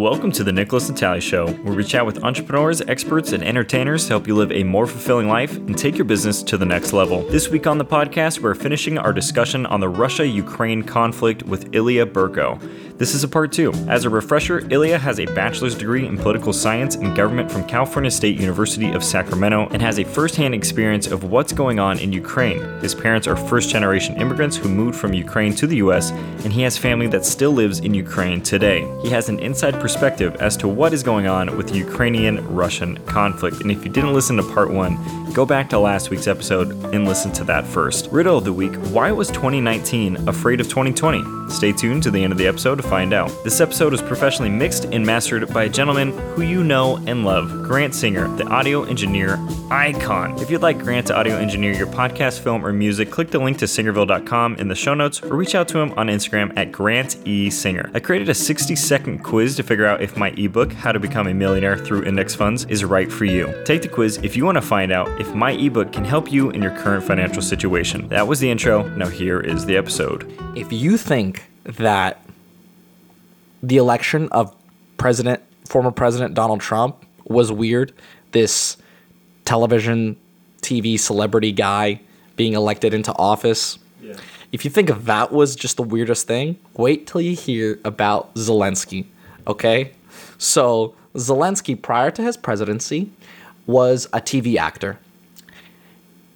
Welcome to the Nickolas Natali Show, where we chat with entrepreneurs, experts, and entertainers to help you live a more fulfilling life and take your business to the next level. This week on the podcast, we're finishing our discussion on the Russia Ukraine conflict with Ilya Birko. This is a part two. As a refresher, Ilya has a bachelor's degree in political science and government from California State University of Sacramento and has a first hand experience of what's going on in Ukraine. His parents are first generation immigrants who moved from Ukraine to the US, and he has family that still lives in Ukraine today. He has an inside perspective as to what is going on with the Ukrainian Russian conflict. And if you didn't listen to part one, go back to last week's episode and listen to that first. Riddle of the week Why was 2019 afraid of 2020? Stay tuned to the end of the episode to find out. This episode was professionally mixed and mastered by a gentleman who you know and love, Grant Singer, the audio engineer icon. If you'd like Grant to audio engineer your podcast, film, or music, click the link to singerville.com in the show notes or reach out to him on Instagram at Grant E. Singer. I created a 60 second quiz to figure out if my ebook, How to Become a Millionaire Through Index Funds, is right for you. Take the quiz if you want to find out if my ebook can help you in your current financial situation. That was the intro. Now, here is the episode. If you think that the election of President, former President Donald Trump was weird, this television, TV celebrity guy being elected into office, yeah. if you think that was just the weirdest thing, wait till you hear about Zelensky, okay? So, Zelensky, prior to his presidency, was a TV actor.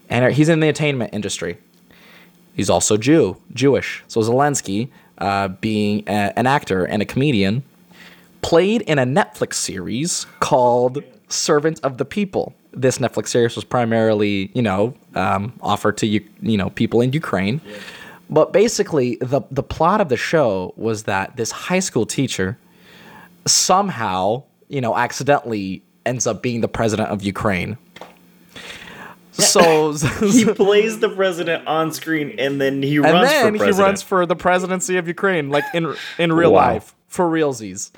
And he's in the entertainment industry. He's also Jew, Jewish. So Zelensky, uh, being a, an actor and a comedian, played in a Netflix series called Servant of the People. This Netflix series was primarily, you know, um, offered to you, you know, people in Ukraine. Yeah. But basically, the the plot of the show was that this high school teacher somehow, you know, accidentally ends up being the president of Ukraine. So he plays the president on screen, and then he runs. And then he runs for the presidency of Ukraine, like in in real wow. life, for realsies.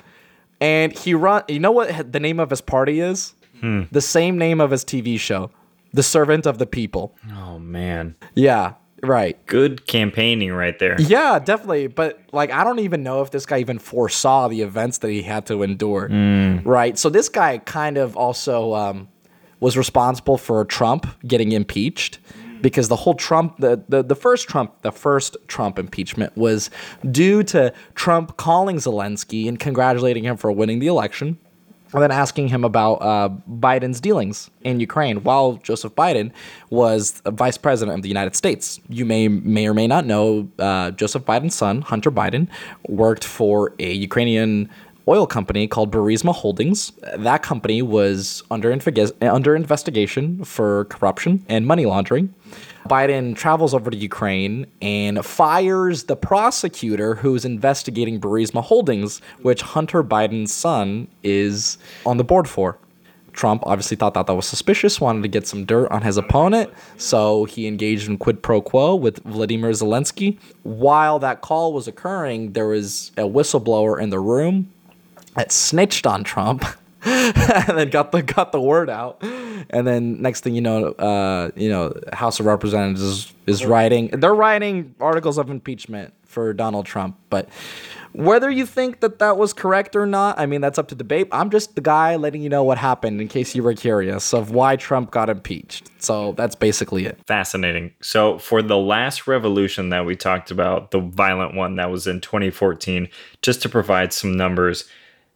And he run. You know what the name of his party is? Hmm. The same name of his TV show, The Servant of the People. Oh man. Yeah. Right. Good campaigning right there. Yeah, definitely. But like I don't even know if this guy even foresaw the events that he had to endure. Mm. Right. So this guy kind of also um, was responsible for Trump getting impeached because the whole Trump the, the, the first Trump the first Trump impeachment was due to Trump calling Zelensky and congratulating him for winning the election and then asking him about uh, Biden's dealings in Ukraine while Joseph Biden was vice president of the United States. You may may or may not know uh, Joseph Biden's son Hunter Biden worked for a Ukrainian oil company called Burisma Holdings. That company was under, under investigation for corruption and money laundering. Biden travels over to Ukraine and fires the prosecutor who's investigating Burisma Holdings, which Hunter Biden's son is on the board for. Trump obviously thought that that was suspicious, wanted to get some dirt on his opponent, so he engaged in quid pro quo with Vladimir Zelensky. While that call was occurring, there was a whistleblower in the room that snitched on Trump. and then got the got the word out, and then next thing you know, uh, you know, House of Representatives is, is writing. They're writing articles of impeachment for Donald Trump. But whether you think that that was correct or not, I mean, that's up to debate. I'm just the guy letting you know what happened in case you were curious of why Trump got impeached. So that's basically it. Fascinating. So for the last revolution that we talked about, the violent one that was in 2014, just to provide some numbers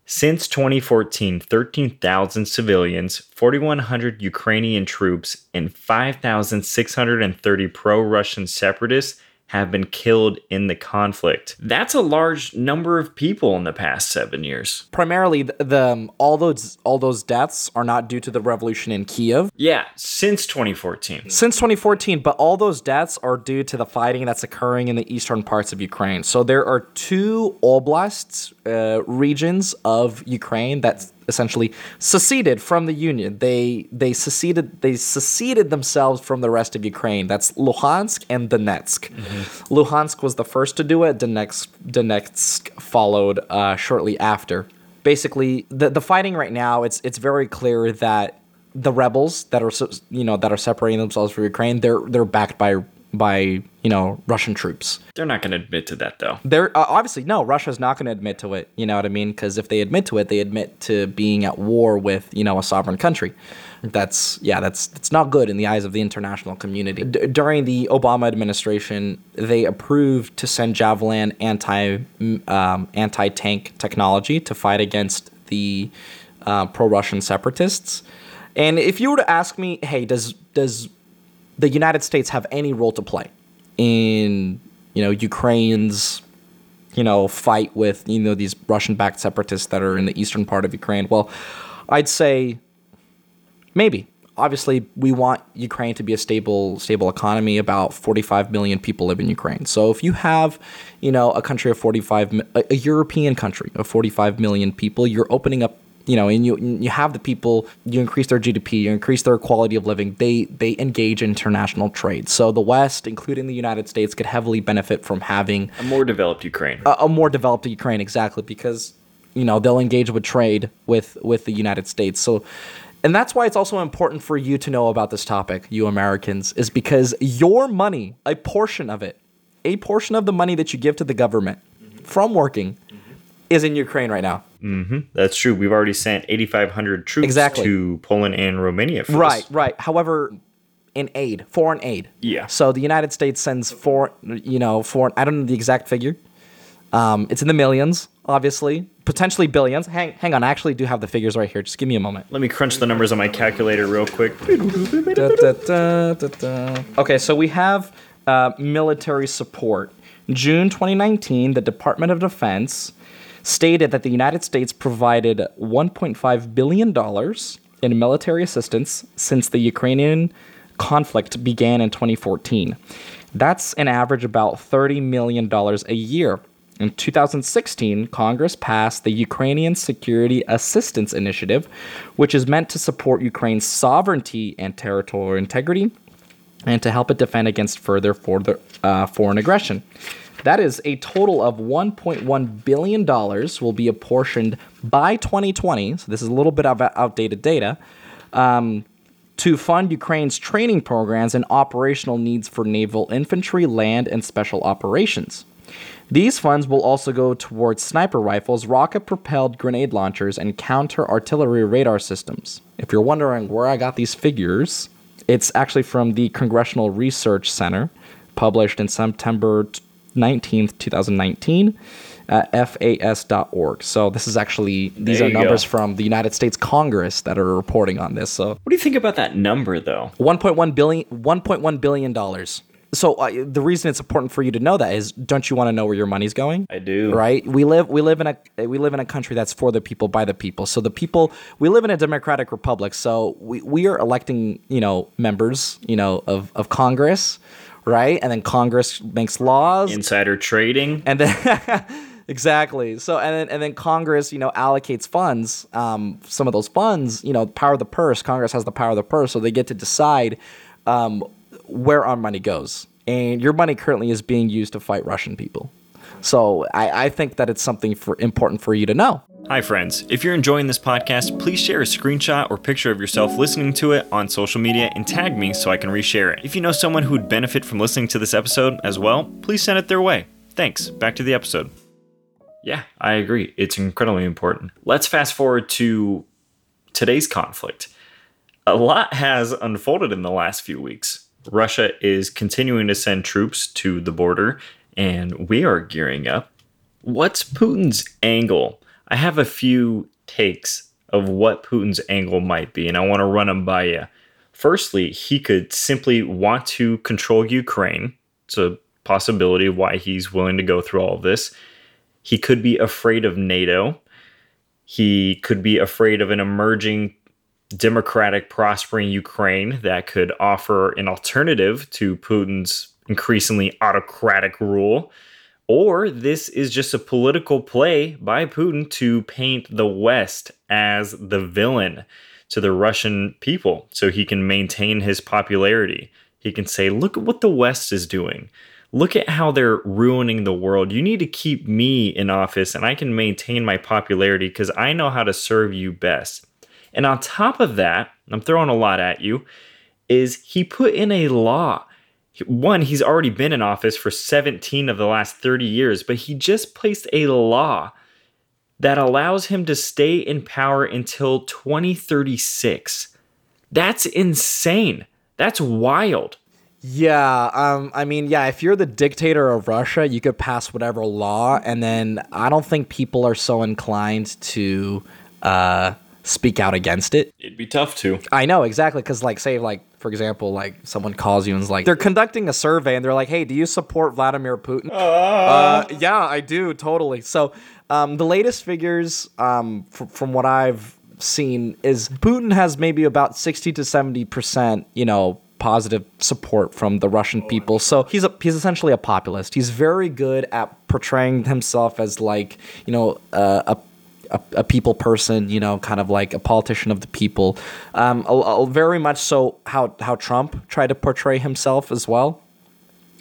since 2014, 13,000 civilians, 4,100 Ukrainian troops, and 5,630 pro Russian separatists have been killed in the conflict. That's a large number of people in the past seven years. Primarily, the, the um, all those all those deaths are not due to the revolution in Kiev. Yeah, since 2014. Since 2014, but all those deaths are due to the fighting that's occurring in the eastern parts of Ukraine. So there are two oblasts, uh, regions of Ukraine that essentially seceded from the Union. They they seceded they seceded themselves from the rest of Ukraine. That's Luhansk and Donetsk. Mm-hmm. Luhansk was the first to do it. Donetsk Donetsk followed uh, shortly after. Basically, the the fighting right now it's it's very clear that the rebels that are you know that are separating themselves from Ukraine they're they're backed by by you know Russian troops. They're not going to admit to that, though. They're uh, obviously no. Russia's not going to admit to it. You know what I mean? Because if they admit to it, they admit to being at war with you know a sovereign country. That's yeah. That's that's not good in the eyes of the international community. D- during the Obama administration, they approved to send Javelin anti um, anti tank technology to fight against the uh, pro Russian separatists. And if you were to ask me, hey, does does the United States have any role to play in you know Ukraine's you know fight with you know these Russian-backed separatists that are in the eastern part of Ukraine? Well, I'd say maybe. Obviously, we want Ukraine to be a stable stable economy. About 45 million people live in Ukraine. So if you have, you know, a country of 45 a, a European country of 45 million people, you're opening up you know, and you you have the people, you increase their GDP, you increase their quality of living. They they engage in international trade. So the West, including the United States, could heavily benefit from having a more developed Ukraine. A, a more developed Ukraine, exactly, because you know they'll engage with trade with with the United States. So. And that's why it's also important for you to know about this topic, you Americans, is because your money, a portion of it, a portion of the money that you give to the government mm-hmm. from working, mm-hmm. is in Ukraine right now. Mm-hmm. That's true. We've already sent 8,500 troops exactly. to Poland and Romania. right, this. right. However, in aid, foreign aid. Yeah. So the United States sends four, you know, foreign. I don't know the exact figure. Um, it's in the millions, obviously, potentially billions. Hang, hang on. I actually do have the figures right here. Just give me a moment. Let me crunch the numbers on my calculator real quick. da, da, da, okay, so we have uh, military support. June 2019, the Department of Defense stated that the United States provided $1.5 billion in military assistance since the Ukrainian conflict began in 2014. That's an average about $30 million a year. In 2016, Congress passed the Ukrainian Security Assistance Initiative, which is meant to support Ukraine's sovereignty and territorial integrity and to help it defend against further uh, foreign aggression. That is a total of $1.1 billion will be apportioned by 2020. So this is a little bit of outdated data. Um, to fund Ukraine's training programs and operational needs for naval infantry, land, and special operations. These funds will also go towards sniper rifles, rocket propelled grenade launchers, and counter artillery radar systems. If you're wondering where I got these figures, it's actually from the Congressional Research Center, published in September 19th, 2019 at fas.org. So this is actually these there are numbers go. from the United States Congress that are reporting on this. So what do you think about that number though? 1.1 billion 1.1 billion dollars. So uh, the reason it's important for you to know that is don't you want to know where your money's going? I do. Right? We live we live in a we live in a country that's for the people by the people. So the people we live in a democratic republic. So we, we are electing, you know, members, you know, of of Congress right? And then Congress makes laws, insider trading, and then exactly. So and then and then Congress, you know, allocates funds. Um, some of those funds, you know, power of the purse. Congress has the power of the purse, so they get to decide um, where our money goes. And your money currently is being used to fight Russian people. So I, I think that it's something for important for you to know. Hi, friends. If you're enjoying this podcast, please share a screenshot or picture of yourself listening to it on social media and tag me so I can reshare it. If you know someone who would benefit from listening to this episode as well, please send it their way. Thanks. Back to the episode. Yeah, I agree. It's incredibly important. Let's fast forward to today's conflict. A lot has unfolded in the last few weeks. Russia is continuing to send troops to the border, and we are gearing up. What's Putin's angle I have a few takes of what Putin's angle might be, and I want to run them by you. Firstly, he could simply want to control Ukraine. It's a possibility of why he's willing to go through all of this. He could be afraid of NATO. He could be afraid of an emerging democratic, prospering Ukraine that could offer an alternative to Putin's increasingly autocratic rule. Or this is just a political play by Putin to paint the West as the villain to the Russian people so he can maintain his popularity. He can say, Look at what the West is doing. Look at how they're ruining the world. You need to keep me in office and I can maintain my popularity because I know how to serve you best. And on top of that, I'm throwing a lot at you, is he put in a law one, he's already been in office for 17 of the last 30 years, but he just placed a law that allows him to stay in power until 2036. That's insane. That's wild. Yeah, um, I mean, yeah, if you're the dictator of Russia, you could pass whatever law, and then I don't think people are so inclined to uh, speak out against it. It'd be tough to. I know exactly because, like, say, like for example, like someone calls you and is like, they're conducting a survey, and they're like, "Hey, do you support Vladimir Putin?" Uh, yeah, I do totally. So, um, the latest figures, um, fr- from what I've seen, is Putin has maybe about sixty to seventy percent, you know, positive support from the Russian people. So he's a, he's essentially a populist. He's very good at portraying himself as like you know uh, a a, a, people person, you know, kind of like a politician of the people. Um, a, a very much so how how Trump tried to portray himself as well.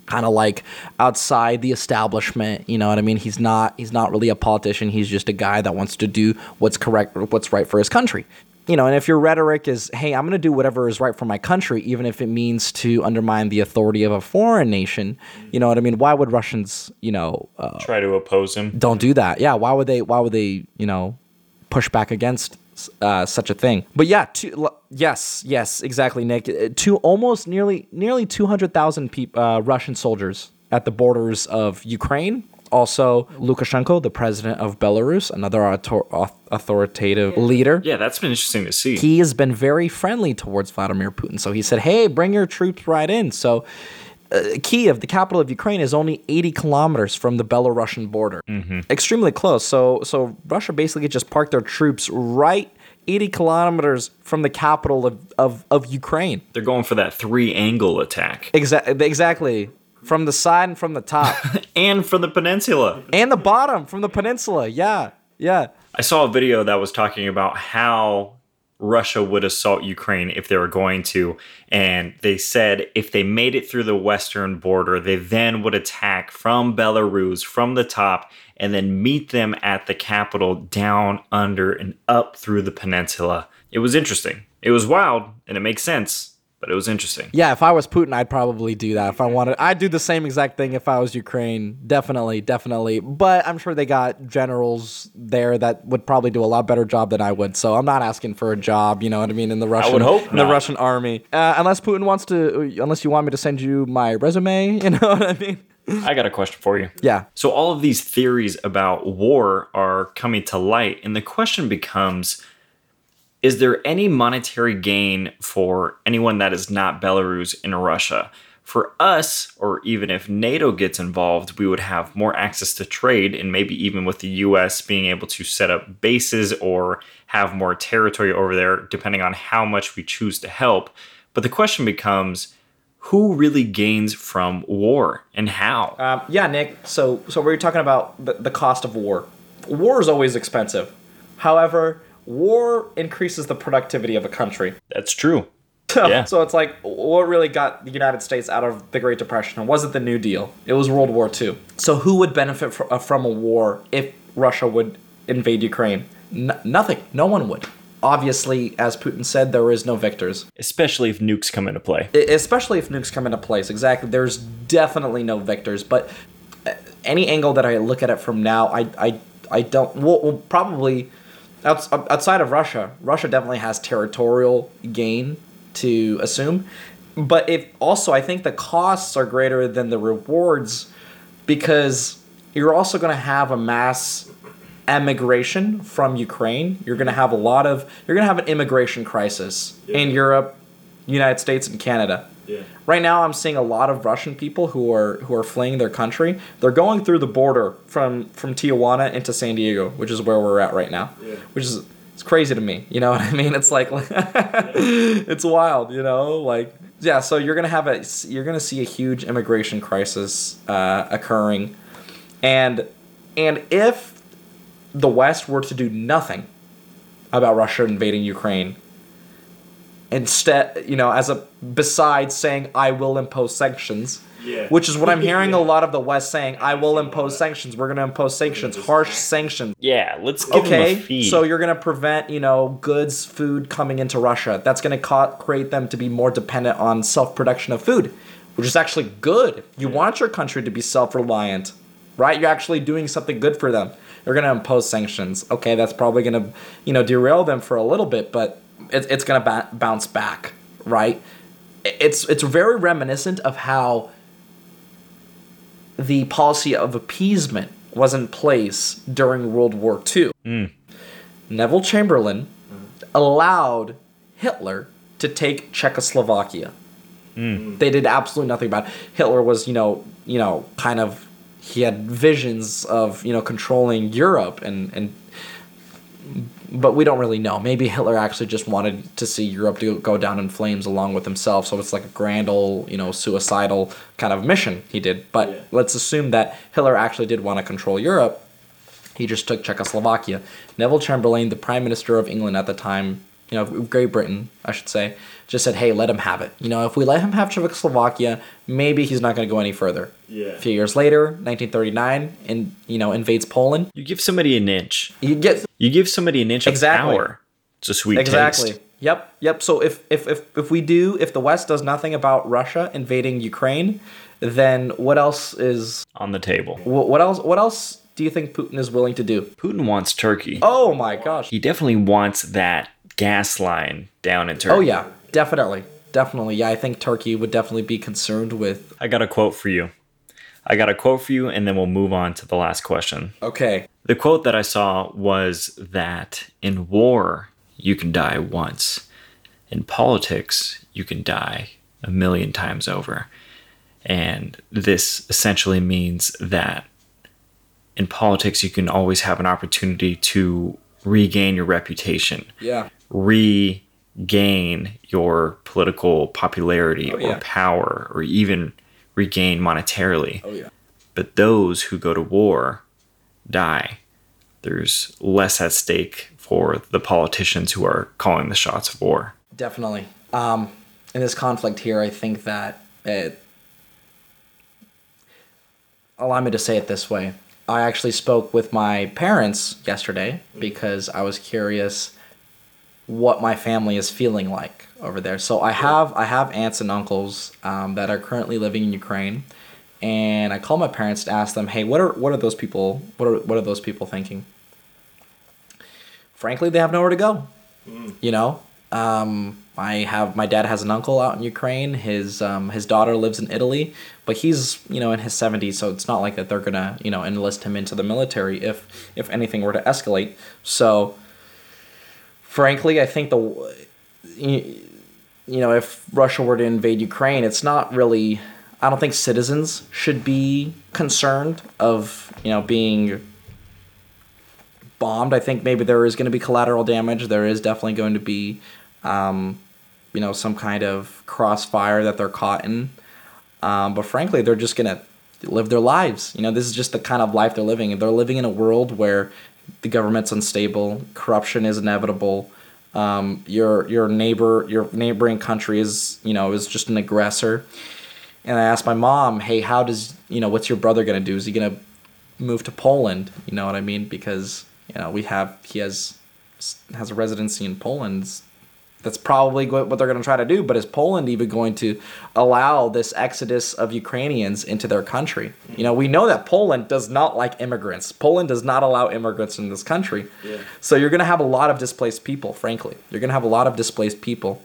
Kind of like outside the establishment, you know what I mean? He's not he's not really a politician. He's just a guy that wants to do what's correct, what's right for his country you know, and if your rhetoric is, hey, I'm going to do whatever is right for my country, even if it means to undermine the authority of a foreign nation, you know what I mean? Why would Russians, you know, uh, try to oppose him? Don't do that. Yeah. Why would they? Why would they? You know, push back against uh, such a thing? But yeah, to, yes, yes, exactly, Nick. To almost nearly nearly 200,000 people, uh, Russian soldiers at the borders of Ukraine also Lukashenko, the president of Belarus, another author- authoritative leader. Yeah, that's been interesting to see. He has been very friendly towards Vladimir Putin. So he said, "Hey, bring your troops right in." So uh, Kiev, the capital of Ukraine, is only 80 kilometers from the Belarusian border. Mm-hmm. Extremely close. So so Russia basically just parked their troops right 80 kilometers from the capital of, of, of Ukraine. They're going for that three angle attack. Exactly. Exactly from the side and from the top. And from the peninsula. And the bottom from the peninsula. Yeah yeah. I saw a video that was talking about how russia would assault ukraine if they were going to and they said if they made it through the western border they then would attack from belarus from the top and then meet them at the capital down under and up through the peninsula. It was interesting. It was wild and it makes sense but it was interesting. Yeah, if I was Putin, I'd probably do that. If I wanted, I'd do the same exact thing if I was Ukraine. Definitely, definitely. But I'm sure they got generals there that would probably do a lot better job than I would. So I'm not asking for a job. You know what I mean? In the Russian, I would hope in the Russian army, uh, unless Putin wants to, unless you want me to send you my resume. You know what I mean? I got a question for you. Yeah. So all of these theories about war are coming to light, and the question becomes is there any monetary gain for anyone that is not Belarus in Russia? For us, or even if NATO gets involved, we would have more access to trade, and maybe even with the US being able to set up bases or have more territory over there, depending on how much we choose to help. But the question becomes who really gains from war and how? Um, yeah, Nick. So, so we're talking about the, the cost of war. War is always expensive. However, war increases the productivity of a country. That's true. So, yeah. so it's like what really got the United States out of the Great Depression wasn't the New Deal. It was World War II. So who would benefit from, uh, a war if Russia would invade Ukraine? N- nothing. No one would. Obviously, as Putin said, there is no victors. Especially if nukes come into play. Especially if nukes come into place. Exactly. There's definitely no victors. But uh, any angle that I look at it from now, I, I, I don't. Well, well probably outside of Russia, Russia definitely has territorial gain to assume. But if also, I think the costs are greater than the rewards because you're also going to have a mass emigration from Ukraine. You're going to have a lot of, you're going to have an immigration crisis yeah. in Europe, United States, and Canada. Yeah. Right now, I'm seeing a lot of Russian people who are who are fleeing their country. They're going through the border from from Tijuana into San Diego, which is where we're at right now. Yeah. Which is it's crazy to me. You know what I mean? It's like it's wild. You know, like yeah. So you're gonna have a you're gonna see a huge immigration crisis uh, occurring, and and if the West were to do nothing about Russia invading Ukraine, instead, you know, as a besides saying I will impose sanctions, yeah. which is what I'm hearing yeah. a lot of the West saying. I will impose sanctions. We're going to impose sanctions, harsh sanctions. Yeah, let's give okay. Them a fee. So you're going to prevent, you know, goods, food coming into Russia. That's going to ca- create them to be more dependent on self production of food which is actually good. You want your country to be self-reliant, right? You're actually doing something good for them. You're going to impose sanctions. Okay, that's probably going to, you know, derail them for a little bit, but it, it's going to ba- bounce back, right? It's it's very reminiscent of how the policy of appeasement was in place during World War II. Mm. Neville Chamberlain allowed Hitler to take Czechoslovakia. Mm. They did absolutely nothing about it. Hitler was, you know, you know, kind of he had visions of, you know, controlling Europe and and but we don't really know. Maybe Hitler actually just wanted to see Europe to go down in flames along with himself. So it's like a grand old, you know, suicidal kind of mission he did. But Yeah. let's assume that Hitler actually did want to control Europe. He just took Czechoslovakia. Neville Chamberlain, the Prime Minister of England at the time, you know, Great Britain, I should say, just said, hey, let him have it. You know, if we let him have Czechoslovakia, maybe he's not going to go any further. Yeah. A few years later, 1939, and, you know, invades Poland. You give somebody an inch. You get You give somebody an inch of Exactly. power. It's a sweet exactly. taste. Yep, yep. So if, if if if we do, if the West does nothing about Russia invading Ukraine, then what else is on the table. wh- what else what else do you think Putin is willing to do? Putin wants Turkey. Oh my gosh. He definitely wants that gas line down in Turkey. Oh yeah, definitely, definitely. Yeah, I think Turkey would definitely be concerned with. I got a quote for you. I got a quote for you, and then we'll move on to the last question. Okay. The quote that I saw was that in war, you can die once. In politics, you can die a million times over. And this essentially means that in politics, you can always have an opportunity to regain your reputation, Yeah. Regain your political popularity or yeah. power, or even regain monetarily. Oh yeah. But those who go to war die. There's less at stake for the politicians who are calling the shots of war. Definitely. Um, in this conflict here, I think that it. Allow me to say it this way. I actually spoke with my parents yesterday because I was curious what my family is feeling like over there. So I have I have aunts and uncles um, that are currently living in Ukraine, and I call my parents to ask them, "Hey, what are what are those people? What are what are those people thinking?" Frankly, they have nowhere to go. You know, um, I have my dad has an uncle out in Ukraine. His um, his daughter lives in Italy, but he's you know in his seventies, so it's not like that they're gonna you know enlist him into the military if if anything were to escalate. So, frankly, I think the you, you know if Russia were to invade Ukraine, it's not really. I don't think citizens should be concerned of you know being bombed. I think maybe there is going to be collateral damage. There is definitely going to be, um, you know, some kind of crossfire that they're caught in. Um, but frankly, they're just going to live their lives. You know, this is just the kind of life they're living. They're living in a world where the government's unstable, corruption is inevitable. Um, your your neighbor, your neighboring country is you know is just an aggressor. And I asked my mom, hey, how does you know what's your brother gonna do? Is he gonna move to Poland? You know what I mean? Because you know we have he has has a residency in Poland. That's probably what what they're going to try to do. But is Poland even going to allow this exodus of Ukrainians into their country? You know, we know that Poland does not like immigrants. Poland does not allow immigrants in this country. Yeah. So you're going to have a lot of displaced people. Frankly, you're going to have a lot of displaced people.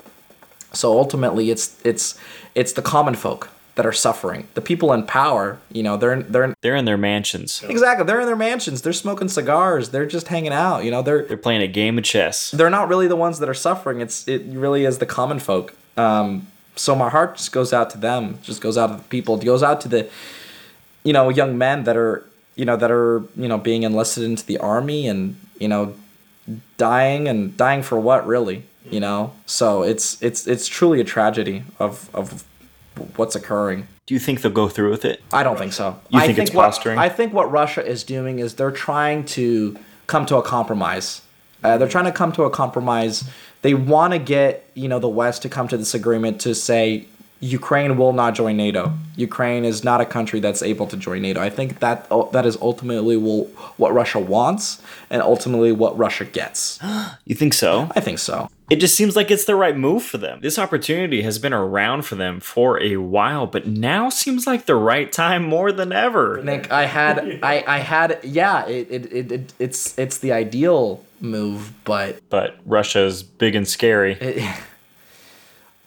So ultimately, it's it's it's the common folk that are suffering. The people in power, you know, they're they're They're in their mansions. exactly they're in their mansions. They're smoking cigars. They're just hanging out. You know, they're They're playing a game of chess. they're not really the ones that are suffering. It's it really is the common folk. Um, so my heart just goes out to them. Just goes out to the people. It goes out to the, you know, young men that are you know that are you know being enlisted into the army and you know dying and dying for what really you know. So it's it's it's truly a tragedy of of what's occurring. Do you think they'll go through with it? I don't think so. You I think it's what, posturing? I think what Russia is doing is they're trying to come to a compromise. Uh, they're trying to come to a compromise. They want to get you know the West to come to this agreement to say Ukraine will not join NATO. Ukraine is not a country that's able to join NATO. I think that that is ultimately will, what Russia wants and ultimately what Russia gets. You think so? I think so. It just seems like it's the right move for them. This opportunity has been around for them for a while, but now seems like the right time more than ever. Nick, I had, I, I had, yeah, it, it, it, it it's, it's the ideal move, but But Russia's big and scary. it,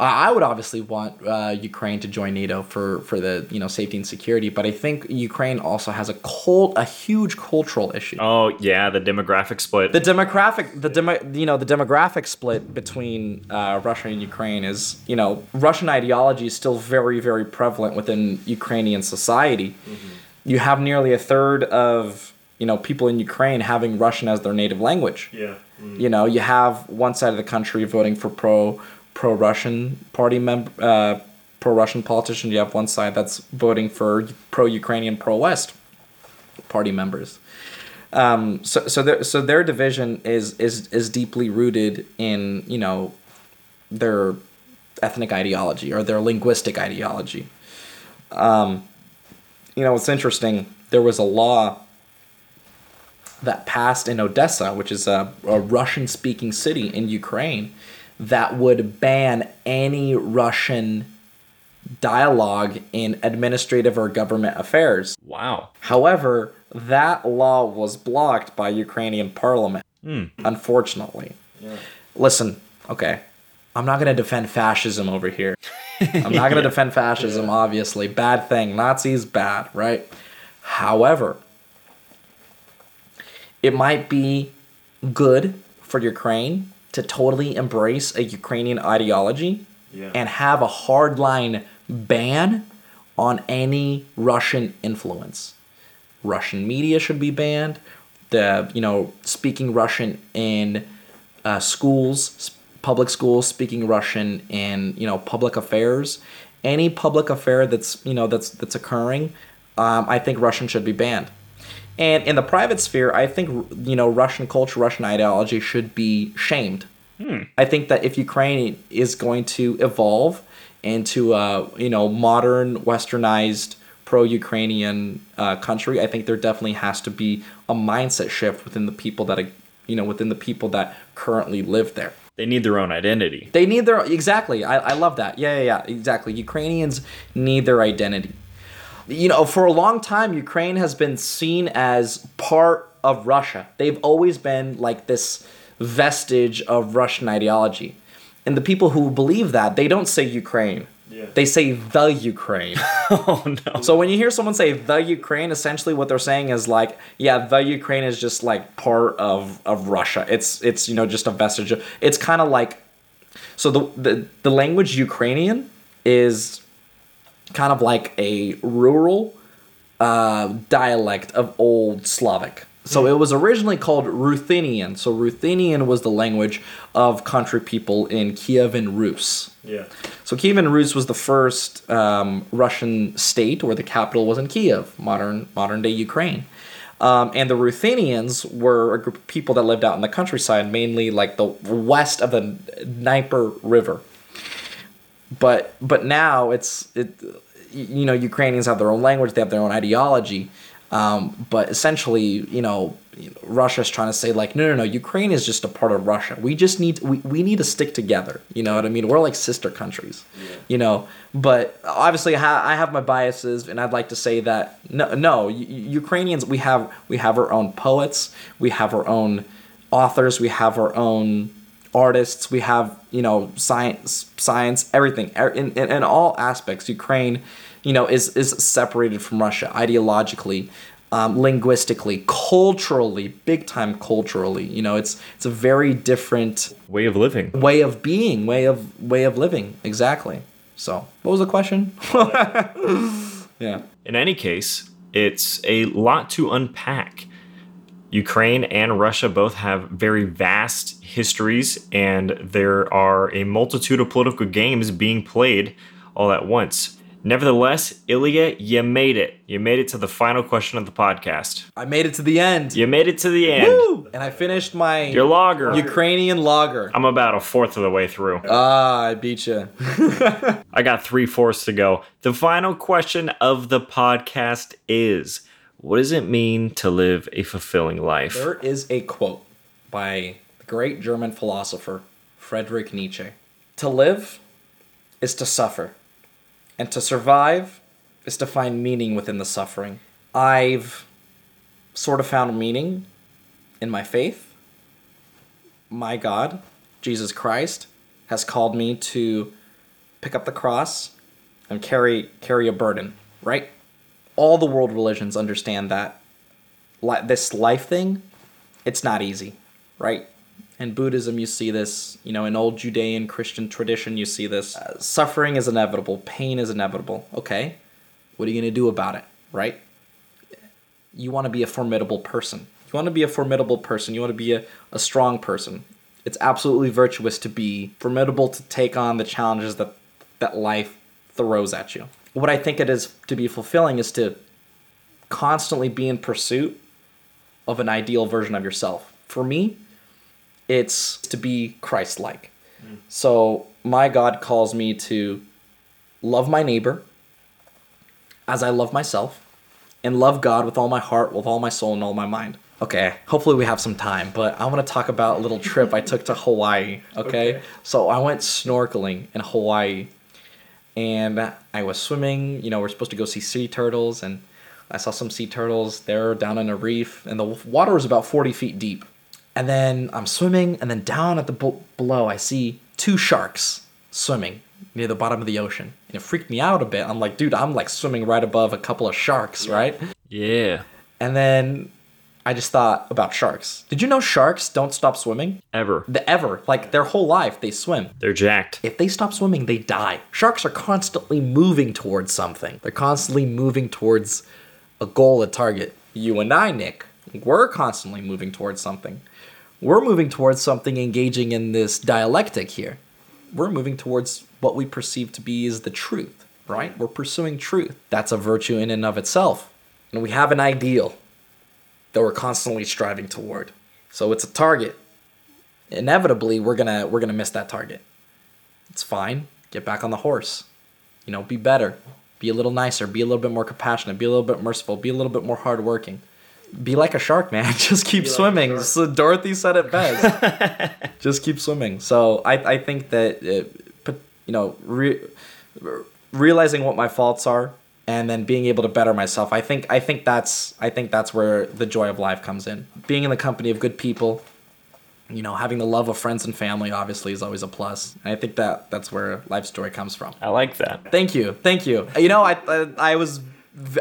I would obviously want uh, Ukraine to join NATO for, for the you know safety and security, but I think Ukraine also has a cult, a huge cultural issue. Oh yeah, the demographic split. The demographic, the demo, you know, the demographic split between uh, Russia and Ukraine is, you know, Russian ideology is still very, very prevalent within Ukrainian society. You have nearly a third of, you know, people in Ukraine having Russian as their native language. yeah. You know, you have one side of the country voting for pro pro Russian party member, uh, pro Russian politicians. You have one side that's voting for pro Ukrainian, pro West party members. Um, so so their so their division is is is deeply rooted in you know their ethnic ideology or their linguistic ideology. Um, you know, it's interesting. There was a law that passed in Odessa, which is a, a Russian speaking city in Ukraine, that would ban any Russian dialogue in administrative or government affairs. Wow. However, that law was blocked by Ukrainian parliament, hmm. unfortunately. Yeah. Listen, okay, I'm not going to defend fascism over here. I'm not going to defend fascism, obviously. Bad thing. Nazis, bad, right? However, it might be good for Ukraine to totally embrace a Ukrainian ideology Yeah. and have a hardline ban on any Russian influence. Russian media should be banned. The you know speaking Russian in uh, schools, public schools, speaking Russian in you know public affairs, any public affair that's you know that's that's occurring, um, I think Russian should be banned. And in the private sphere, I think you know Russian culture, Russian ideology should be shamed. I think that if Ukraine is going to evolve into a you know modern, westernized, pro-Ukrainian uh, country, I think there definitely has to be a mindset shift within the people that you know within the people that currently live there. They need their own identity. They need their exactly. I, I love that. Yeah, yeah, yeah. Exactly. Ukrainians need their identity. You know, for a long time, Ukraine has been seen as part of Russia. They've always been like this vestige of Russian ideology. And the people who believe that, they don't say Ukraine. Yeah. They say the Ukraine. Oh no. So when you hear someone say the Ukraine, essentially what they're saying is like, yeah, the Ukraine is just like part of of Russia. It's it's you know just a vestige. Of, it's kind of like, so the, the the language Ukrainian is kind of like a rural uh, dialect of Old Slavic. So it was originally called Ruthenian. So Ruthenian was the language of country people in Kievan Rus. Yeah. So Kievan Rus was the first um, Russian state where the capital was in Kiev, modern modern day Ukraine. Um, and the Ruthenians were a group of people that lived out in the countryside, mainly like the west of the Dnieper River. But but now it's it, you know Ukrainians have their own language, they have their own ideology. Um, but essentially, you know, Russia's trying to say like, no, no, no, Ukraine is just a part of Russia. We just need we, we need to stick together. You know what I mean? We're like sister countries. You know, but obviously, I ha- I have my biases, and I'd like to say that no, no, Ukrainians we have we have our own poets, we have our own authors, we have our own artists we have you know science science everything. Er- in, in, in all aspects ukraine you know is is separated from russia ideologically um, linguistically culturally big time culturally. You know it's it's a very different Way of living. way of being way of way of living. Exactly. So what was the question? Yeah. In any case, it's a lot to unpack. Ukraine and Russia both have very vast histories, and there are a multitude of political games being played all at once. Nevertheless, Ilya, you made it. You made it to the final question of the podcast. i made it to the end You made it to the end. Woo! and i finished my Your logger. ukrainian lager I'm about a fourth of the way through. ah i beat you I got three fourths to go. The final question of the podcast is What does it mean to live a fulfilling life? There is a quote by the great German philosopher Friedrich Nietzsche. To live is to suffer, and to survive is to find meaning within the suffering. I've sort of found meaning in my faith. My God, Jesus Christ, has called me to pick up the cross and carry carry a burden, right? All the world religions understand that li- this life thing, it's not easy, right? In Buddhism, you see this. You know, in old Judean Christian tradition, you see this. Uh, suffering is inevitable. Pain is inevitable. Okay, what are you gonna do about it, right? You want to be a formidable person. You want to be a formidable person. You want to be a, a strong person. It's absolutely virtuous to be formidable to take on the challenges that that life throws at you. What I think it is to be fulfilling is to constantly be in pursuit of an ideal version of yourself. For me, it's to be Christ like. Mm. So my God calls me to love my neighbor as I love myself and love God with all my heart, with all my soul, and all my mind. Okay, hopefully we have some time, but I want to talk about a little trip I took to Hawaii. Okay? Okay. so I went snorkeling in Hawaii, and I was swimming. You know, we're supposed to go see sea turtles, and I saw some sea turtles there down in a reef, and the water was about forty feet deep. And then I'm swimming, and then down at the b- below, I see two sharks swimming near the bottom of the ocean. And it freaked me out a bit. I'm like, dude, I'm like swimming right above a couple of sharks, right? Yeah. And then I just thought about sharks. Did you know sharks don't stop swimming? Ever. The ever, like their whole life, they swim. They're jacked. If they stop swimming, they die. Sharks are constantly moving towards something. They're constantly moving towards a goal, a target. You and I, Nick, we're constantly moving towards something. We're moving towards something engaging in this dialectic here. We're moving towards what we perceive to be is the truth, right? We're pursuing truth. That's a virtue in and of itself. And we have an ideal that we're constantly striving toward. So it's a target. Inevitably, we're gonna we're gonna miss that target. It's fine. Get back on the horse. You know, be better. Be a little nicer. Be a little bit more compassionate. Be a little bit merciful. Be a little bit more hardworking. Be like a shark, man. Just keep like swimming. So Dorothy said it best. Just keep swimming. So I, I think that it, you know re, realizing what my faults are and then being able to better myself. I think I think that's I think that's where the joy of life comes in. Being in the company of good people, you know, having the love of friends and family obviously is always a plus. And I think that that's where life's joy comes from. I like that. Thank you, thank you. You know, I I, I was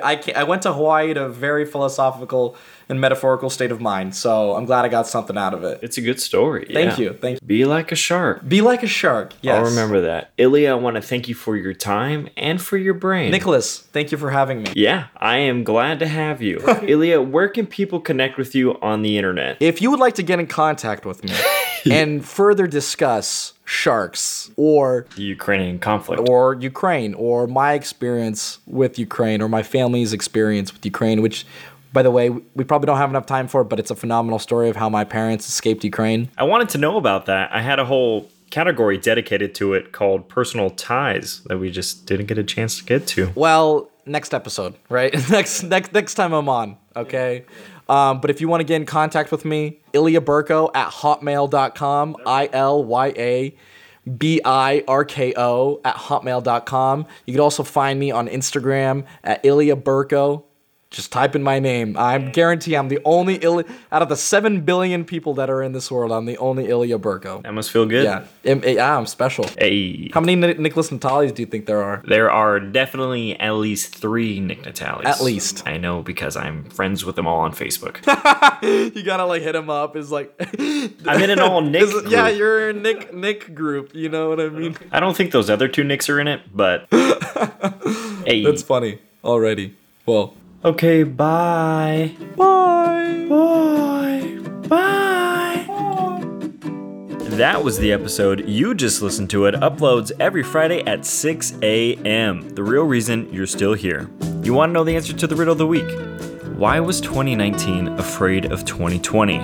I I went to Hawaii in a very philosophical and metaphorical state of mind. So I'm glad I got something out of it. It's a good story. Thank yeah. you, thank you. Be like a shark. Be like a shark. Yes. I'll remember that. Ilya, I want to thank you for your time and for your brain. Nickolas, thank you for having me. Yeah, I am glad to have you. Ilya, where can people connect with you on the internet? If you would like to get in contact with me and further discuss sharks or The Ukrainian conflict. or Ukraine or my experience with Ukraine or my family's experience with Ukraine, which by the way, we probably don't have enough time for, but it's a phenomenal story of how my parents escaped Ukraine. I wanted to know about that. I had a whole category dedicated to it called personal ties that we just didn't get a chance to get to. Well, next episode, right? next next next time I'm on, okay? Um, but if you want to get in contact with me, Ilya Birko at hotmail.com, I L Y A B I R K O at hotmail.com. You can also find me on Instagram at Ilya Birko. Just type in my name. I am guarantee I'm the only Ilya, out of the 7 billion people that are in this world, I'm the only Ilya Birko. That must feel good. Yeah, Im- yeah, I'm special. Hey. How many Ni- Nickolas Natalis do you think there are? There are definitely at least three Nick Natalis. At least. I know because I'm friends with them all on Facebook. you gotta like hit him up. Is like I'm in an all Nick Is- Yeah, you're a Nick Nick group. You know what I mean? I don't think those other two Nicks are in it, but. hey. That's funny already. Well, Okay, bye. bye. Bye. Bye. That was the episode. You just listened to it. Uploads every Friday at 6 a.m. The real reason you're still here. You want to know the answer to the riddle of the week? Why was 2019 afraid of 2020?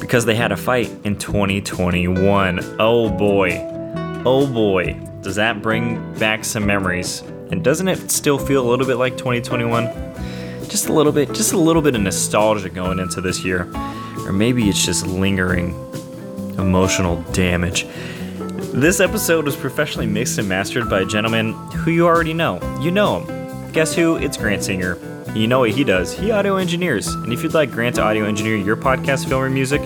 Because they had a fight in 2021. Oh boy. Oh boy. Does that bring back some memories? And doesn't it still feel a little bit like 2021? Just a little bit, just a little bit of nostalgia going into this year. Or maybe it's just lingering Emotional damage. This episode was professionally mixed and mastered by a gentleman who you already know. You know him. Guess who? It's Grant Singer. You know what he does. He audio engineers. And if you'd like Grant to audio engineer your podcast, film, or music,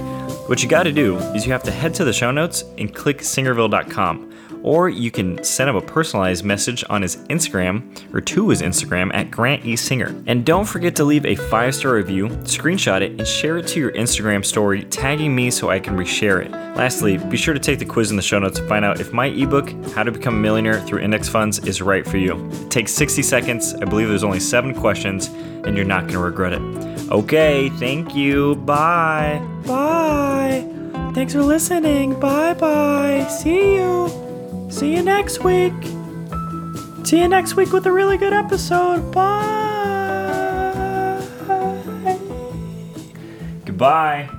what you got to do is you have to head to the show notes and click singerville.com or you can send him a personalized message on his Instagram or to his Instagram at Grant E. Singer. And don't forget to leave a five star review, screenshot it, and share it to your Instagram story, tagging me so I can reshare it. Lastly, be sure to take the quiz in the show notes to find out if my ebook, How to Become a Millionaire Through Index Funds, is right for you. It takes 60 seconds. I believe there's only seven questions, and you're not going to regret it. Okay, thank you. Bye. Bye. Thanks for listening. Bye bye. See you. See you next week. See you next week with a really good episode. Bye. Goodbye.